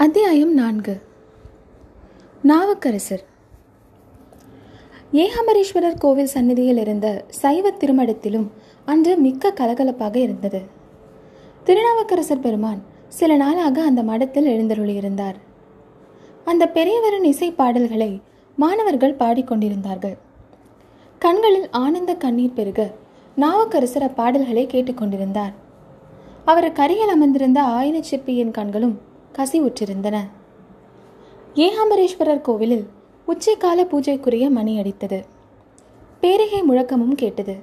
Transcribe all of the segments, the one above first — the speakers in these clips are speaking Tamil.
அத்தியாயம் நான்கு. நாவுக்கரசர். ஏகாம்பரேஸ்வரர் கோவில் சந்நிதியில் இருந்த சைவ திருமடத்திலும் அன்று மிக்க கலகலப்பாக இருந்தது. திருநாவுக்கரசர் பெருமான் சில நாளாக அந்த மடத்தில் எழுந்தருளியிருந்தார். அந்த பெரியவரின் இசை பாடல்களை மாணவர்கள் பாடிக்கொண்டிருந்தார்கள். கண்களில் ஆனந்த கண்ணீர் பெருக நாவுக்கரசர் அப்பாடல்களை கேட்டுக்கொண்டிருந்தார். அவர் கரையில் அமர்ந்திருந்த ஆயின சிற்பியின் கண்களும் கசிவுற்றிருந்தன. ஏகாம்பரேஸ்வரர் கோவிலில் உச்சிக்கால பூஜைக்குரிய மணி அடித்தது. பேரிகை முழக்கமும் கேட்டது.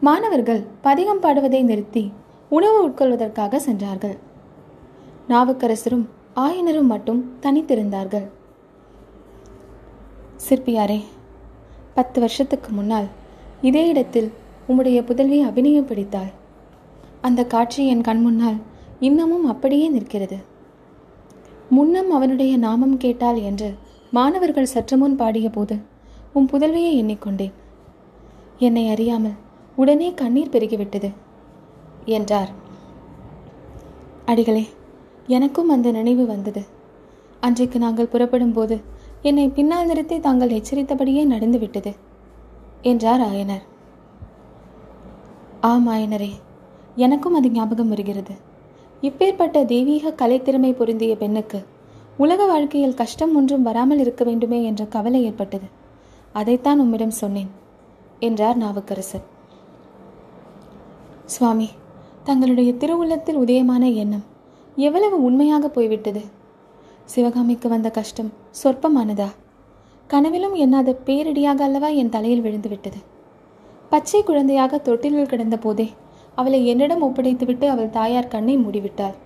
மாணவர்கள் பதிகம் பாடுவதை நிறுத்தி உணவு உட்கொள்வதற்காக சென்றார்கள். நாவுக்கரசரும் ஆயனரும் மட்டும் தனித்திருந்தார்கள். சிற்பியாரே பத்து வருஷத்துக்கு முன்னால் இதே இடத்தில் உம்முடைய புதல்வி அபிநயம் பிடித்தாள். அந்த காட்சி என் கண் முன்னால் இன்னமும் அப்படியே நிற்கிறது. முன்னம் அவனுடைய நாமம் கேட்டால் என்று மாணவர்கள் சற்று முன் பாடிய போது உன் புதல்வியை எண்ணிக்கொண்டேன் என்னை அறியாமல் உடனே கண்ணீர் பெருகிவிட்டது என்றார். அடிகளே எனக்கும் அந்த நினைவு வந்தது. அன்றைக்கு நாங்கள் புறப்படும் போது என்னை பின்னால் நிறுத்தி தாங்கள் எச்சரித்தபடியே நடந்துவிட்டது என்றார் ஆயனர். ஆம் ஆயனரே எனக்கும் அது ஞாபகம் வருகிறது. இப்பேற்பட்ட தெய்வீக கலைத்திறமை பொருந்திய பெண்ணுக்கு உலக வாழ்க்கையில் கஷ்டம் ஒன்றும் வராமல் இருக்க வேண்டுமே என்ற கவலை ஏற்பட்டது. அதைத்தான் உம்மிடம் சொன்னேன் என்றார் நாவுக்கரசர். சுவாமி தங்களுடைய திருவுள்ளத்தில் உதயமான எண்ணம் எவ்வளவு உண்மையாக போய்விட்டது? சிவகாமிக்கு வந்த கஷ்டம் சொற்பமானதா? கனவிலும் எண்ணாத பேரிடியாக அல்லவா என் தலையில் விழுந்துவிட்டது? பச்சை குழந்தையாக தொட்டிலில் கிடந்த போதே அவளை என்னிடம் ஒப்படைத்துவிட்டு அவள் தாயார் கண்ணை மூடிவிட்டார்.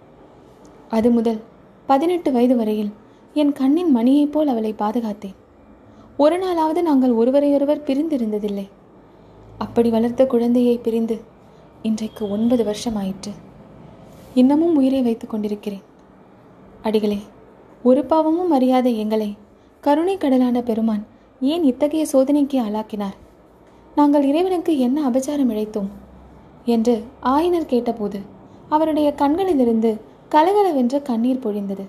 அது முதல் பதினெட்டு வயது வரையில் என் கண்ணின் மணியைப் போல் அவளை பாதுகாத்தேன். ஒரு நாளாவது நாங்கள் ஒருவரையொருவர் பிரிந்திருந்ததில்லை. அப்படி வளர்த்த குழந்தையை பிரிந்து இன்றைக்கு ஒன்பது வருஷம் ஆயிற்று இன்னமும் உயிரை வைத்துக் கொண்டிருக்கிறேன். அடிகளே ஒரு பாவமும் அறியாத எங்களை கருணை கடலான பெருமான் ஏன் இத்தகைய சோதனைக்கு ஆளாக்கினார்? நாங்கள் இறைவனுக்கு என்ன அபச்சாரம் இழைத்தோம்? என்று ஆயனர் கேட்டபோது அவருடைய கண்களிலிருந்து கலகலவென்ற கண்ணீர் பொழிந்தது.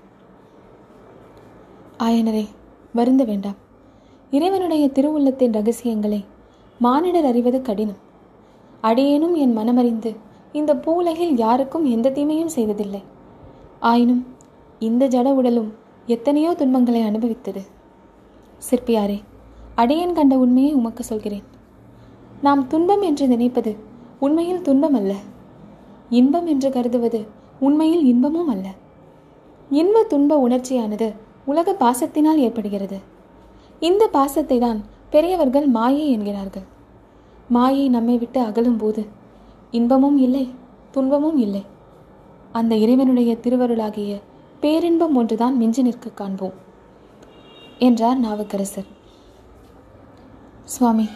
ஆயனரே வருந்த வேண்டாம். இறைவனுடைய திருவுள்ளத்தின் ரகசியங்களை மானிடர் அறிவது கடினம். அடியேனும் என் மனமறிந்து இந்த பூலகில் யாருக்கும் எந்த தீமையும் செய்ததில்லை. ஆயினும் இந்த ஜட உடலும் எத்தனையோ துன்பங்களை அனுபவித்தது. சிற்பியாரே அடியேன் கண்ட உண்மையை உமக்கு சொல்கிறேன். நாம் துன்பம் என்று நினைப்பது உண்மையில் துன்பம் அல்ல. இன்பம் என்று கருதுவது உண்மையில் இன்பமும் அல்ல. இன்ப துன்ப உணர்ச்சியானது உலக பாசத்தினால் ஏற்படுகிறது. இந்த பாசத்தை தான் பெரியவர்கள் மாயை என்கிறார்கள். மாயை நம்மை விட்டு அகலும் போது இன்பமும் இல்லை துன்பமும் இல்லை. அந்த இறைவனுடைய திருவருளாகிய பேரின்பம் ஒன்றுதான் மிஞ்சி நிற்க காண்போம் என்றார் நாவுக்கரசர். சுவாமி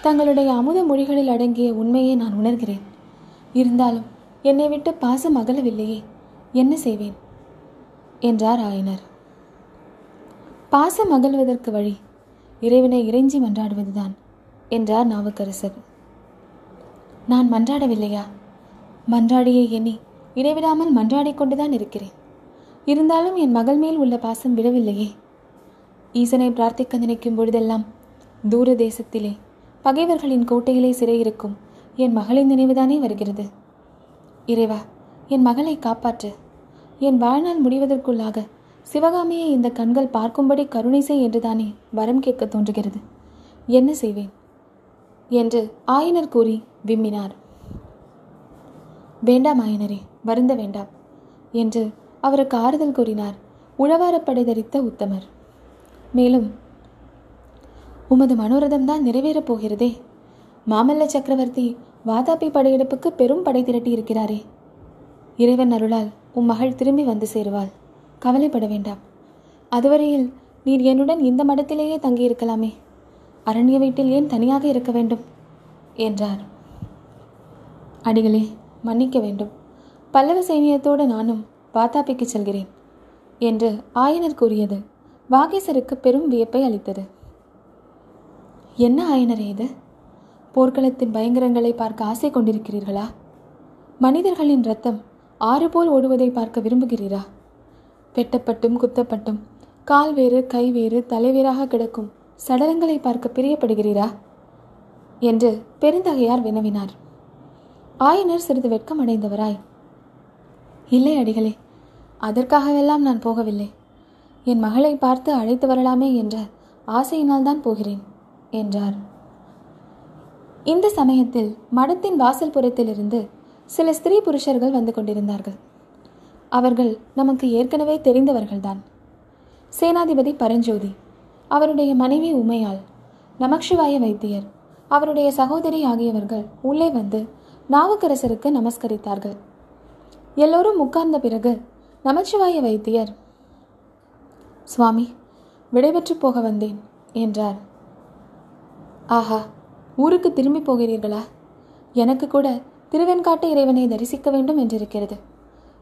தங்களுடைய அமுத மொழிகளில் அடங்கிய உண்மையை நான் உணர்கிறேன். இருந்தாலும் என்னை விட்டு பாசம் அகலவில்லையே என்ன செய்வேன்? என்றார் ஆயனர். பாசம் அகல்வதற்கு வழி இறைவனை இறைஞ்சி மன்றாடுவதுதான் என்றார் நாவுக்கரசர். நான் மன்றாடவில்லையா? மன்றாடியை எண்ணி இடைவிடாமல் மன்றாடிக்கொண்டுதான் இருக்கிறேன். இருந்தாலும் என் மகள் மேல் உள்ள பாசம் விடவில்லையே ஈசனை பிரார்த்திக்க நினைக்கும் பொழுதெல்லாம் தூர தேசத்திலே பகைவர்களின் கோட்டையிலே சிறையிருக்கும் என் மகளின் நினைவுதானே வருகிறது. இறைவா என் மகளை காப்பாற்று. என் வாழ்நாள் முடிவதற்குள்ளாக சிவகாமியை இந்த கண்கள் பார்க்கும்படி கருணை செய் என்றுதானே வரம் கேட்க தோன்றுகிறது. என்ன செய்வேன்? என்று ஆயனர் கூறி விம்மினார். வேண்டாம் ஆயனரே வருந்த வேண்டாம் என்று அவருக்கு ஆறுதல் கூறினார். உழவாரப்படை தரித்த உத்தமர். மேலும் உமது மனோரதம் தான் நிறைவேறப் போகிறதே. மாமல்ல சக்கரவர்த்தி வாதாபி படையெடுப்புக்கு பெரும் படை திரட்டி இருக்கிறாரே இறைவன் அருளால் உம் மகள் திரும்பி வந்து சேருவாள். கவலைப்பட வேண்டாம். அதுவரையில் நீர் என்னுடன் இந்த மடத்திலேயே தங்கியிருக்கலாமே. அரண்ய வீட்டில் ஏன் தனியாக இருக்க வேண்டும்? என்றார். அடிகளே மன்னிக்க வேண்டும். பல்லவ சைனியத்தோடு நானும் வாதாபிக்கு செல்கிறேன் என்று ஆயனர் கூறியது. வாகேசருக்கு பெரும் வியப்பை அளித்தது. என்ன ஆயனரே இது? போர்க்களத்தின் பயங்கரங்களை பார்க்க ஆசை கொண்டிருக்கிறீர்களா? மனிதர்களின் ரத்தம் ஆறு போல் ஓடுவதை பார்க்க விரும்புகிறீரா? வெட்டப்பட்டும் குத்தப்பட்டும் கால் வேறு கை வேறு தலைவேறாக கிடக்கும் சடலங்களை பார்க்க பிரியப்படுகிறீரா? என்று பெருந்தகையார் வினவினார். ஆயனர் சிறிது வெட்கம் அடைந்தவராய். இல்லை அடிகளே அதற்காகவெல்லாம் நான் போகவில்லை. என் மகளை பார்த்து அழைத்து வரலாமே என்ற ஆசையினால் தான் போகிறேன். என்றார். இந்த சமயத்தில் மடத்தின் வாசல் புறத்திலிருந்து சில ஸ்திரீ புருஷர்கள் வந்து கொண்டிருந்தார்கள். அவர்கள் நமக்கு ஏற்கனவே தெரிந்தவர்கள்தான். சேனாதிபதி பரஞ்சோதி அவருடைய மனைவி உமையாள் நமக்ஷிவாய வைத்தியர் அவருடைய சகோதரி ஆகியவர்கள் உள்ளே வந்து நாவுக்கரசருக்கு நமஸ்கரித்தார்கள். எல்லோரும் உட்கார்ந்த பிறகு நமச்சிவாய வைத்தியர் சுவாமி விடைபெற்று போக வந்தேன் என்றார். ஆஹா ஊருக்கு திரும்பி போகிறீர்களா? எனக்கு கூட திருவெண்காட்டு இறைவனை தரிசிக்க வேண்டும் என்றிருக்கிறது.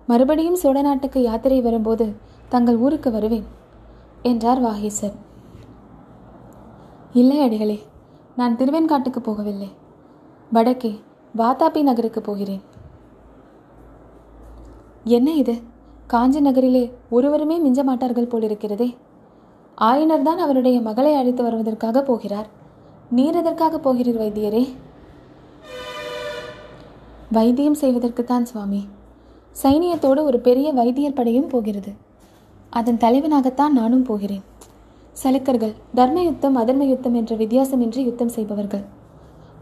மறுபடியும் சோழநாட்டுக்கு யாத்திரை வரும்போது தங்கள் ஊருக்கு வருவேன் என்றார் வாகீசர். இல்லை அடிகளே நான் திருவெண்காட்டுக்கு போகவில்லை. வடக்கே வாதாபி நகருக்கு போகிறேன். என்ன இது? காஞ்சி நகரிலே ஒருவருமே மிஞ்ச மாட்டார்கள் போலிருக்கிறதே. ஆயனர் தான் அவருடைய மகளை அழைத்து வருவதற்காக போகிறார். நீர் எதற்காக போகிறீர் வைத்தியரே? வைத்தியம் செய்வதற்குத்தான் சுவாமி. சைனியத்தோடு ஒரு பெரிய வைத்தியர் படையும் போகிறது. அதன் தலைவனாகத்தான் நானும் போகிறேன். சலுக்கர்கள் தர்ம யுத்தம் அதர்ம யுத்தம் என்ற வித்தியாசமின்றி யுத்தம் செய்பவர்கள்.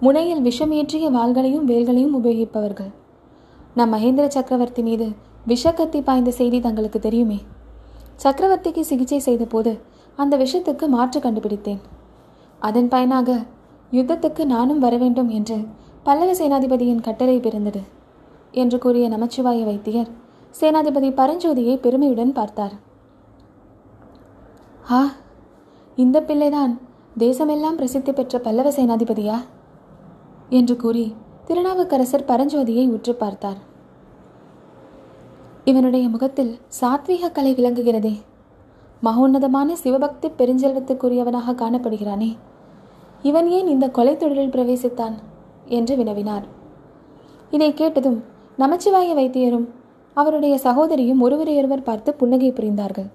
முனையில் விஷமேற்றிய வாள்களையும் வேல்களையும் உபயோகிப்பவர்கள். நம் மகேந்திர சக்கரவர்த்தி மீது விஷக்கத்தி பாய்ந்த செய்தி தங்களுக்கு தெரியுமே. சக்கரவர்த்திக்கு சிகிச்சை செய்த போது அந்த விஷத்துக்கு மாற்று கண்டுபிடித்தேன். அதன் பயனாக யுத்தத்துக்கு நானும் வர வேண்டும் என்று பல்லவ சேனாதிபதியின் கட்டளை பிறந்தது என்று கூறிய நமச்சிவாய வைத்தியர் சேனாதிபதி பரஞ்சோதியை பெருமையுடன் பார்த்தார். ஆ இந்த பிள்ளைதான் தேசமெல்லாம் பிரசித்தி பெற்ற பல்லவ சேனாதிபதியா? என்று கூறி திருநாவுக்கரசர் பரஞ்சோதியை உற்று பார்த்தார். இவனுடைய முகத்தில் சாத்வீக கலை விளங்குகிறதே. மகோன்னதமான சிவபக்தி பெருஞ்செல்வத்துக்குரியவனாக காணப்படுகிறானே. இவன் ஏன் இந்த கொலை தொழிலில் பிரவேசித்தான்? என்று வினவினார். இதை கேட்டதும் நமச்சிவாய வைத்தியரும் அவருடைய சகோதரியும் ஒருவரையொருவர் பார்த்து புன்னகை புரிந்தார்கள்.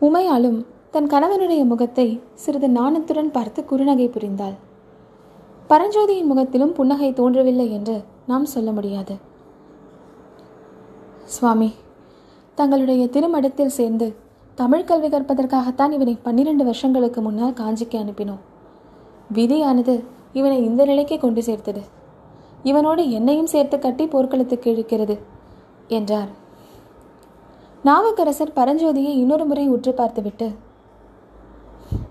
உமையாலும் தன் கணவனுடைய முகத்தை சிறிது நாணத்துடன் பார்த்து குறுநகை புரிந்தாள். பரஞ்சோதியின் முகத்திலும் புன்னகை தோன்றவில்லை என்று நாம் சொல்ல முடியாது. சுவாமி தங்களுடைய திருமடத்தில் சேர்ந்து தமிழ் கல்வி கற்பதற்காகத்தான் இவனை பன்னிரண்டு வருஷங்களுக்கு முன்னால் காஞ்சிக்கு அனுப்பினோம். விதியானது இவனை இந்த நிலைக்கு கொண்டு சேர்த்தது. இவனோடு என்னையும் சேர்த்து கட்டி போர்க்களத்துக்கு இழுக்கிறது என்றார். நாவுக்கரசர் பரஞ்சோதியை இன்னொரு முறை உற்று பார்த்துவிட்டு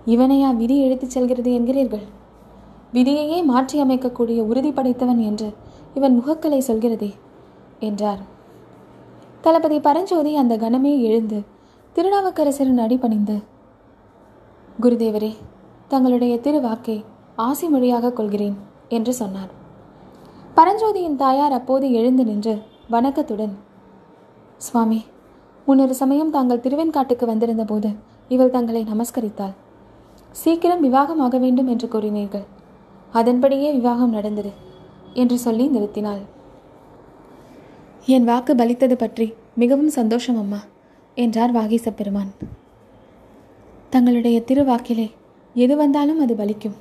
இவனையா விதி எழுத்துச் செல்கிறது என்கிறீர்கள்? விதியையே மாற்றி அமைக்கக்கூடிய உறுதி படைத்தவன் என்று இவன் முகக்கலை சொல்கிறதே என்றார். தளபதி பரஞ்சோதி அந்த கணமே எழுந்து திருநாவுக்கரசரின் அடிபணிந்து குருதேவரே தங்களுடைய திருவாக்கை ஆசி மொழியாக கொள்கிறேன் என்று சொன்னார். பரஞ்சோதியின் தாயார் அப்போது எழுந்து நின்று வணக்கத்துடன் சுவாமி முன்னொரு சமயம் தாங்கள் திருவெண்காட்டுக்கு வந்திருந்த போது இவள் தங்களை நமஸ்கரித்தாள். சீக்கிரம் விவாகமாக வேண்டும் என்று கூறினீர்கள். அதன்படியே விவாகம் நடந்தது என்று சொல்லி நிறுத்தினாள். என் வாக்கு பலித்தது பற்றி மிகவும் சந்தோஷம் அம்மா என்றார் வாகீச பெருமான். தங்களுடைய திருவாக்கிலே எது வந்தாலும் அது பலிக்கும்.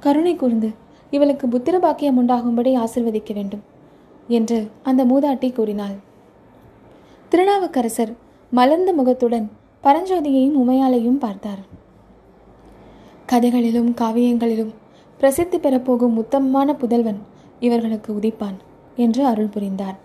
கருணை கூர்ந்து இவளுக்கு புத்திர பாக்கியம் உண்டாகும்படி ஆசிர்வதிக்க வேண்டும் என்று அந்த மூதாட்டி கூறினாள். திருநாவுக்கரசர் மலர்ந்த முகத்துடன் பரஞ்சோதியையும் உமையாலையும் பார்த்தார். கதைகளிலும் காவியங்களிலும் பிரசித்தி பெறப்போகும் உத்தமமான புதல்வன் இவர்களுக்கு உதிப்பான் என்று அருள் புரிந்தார்.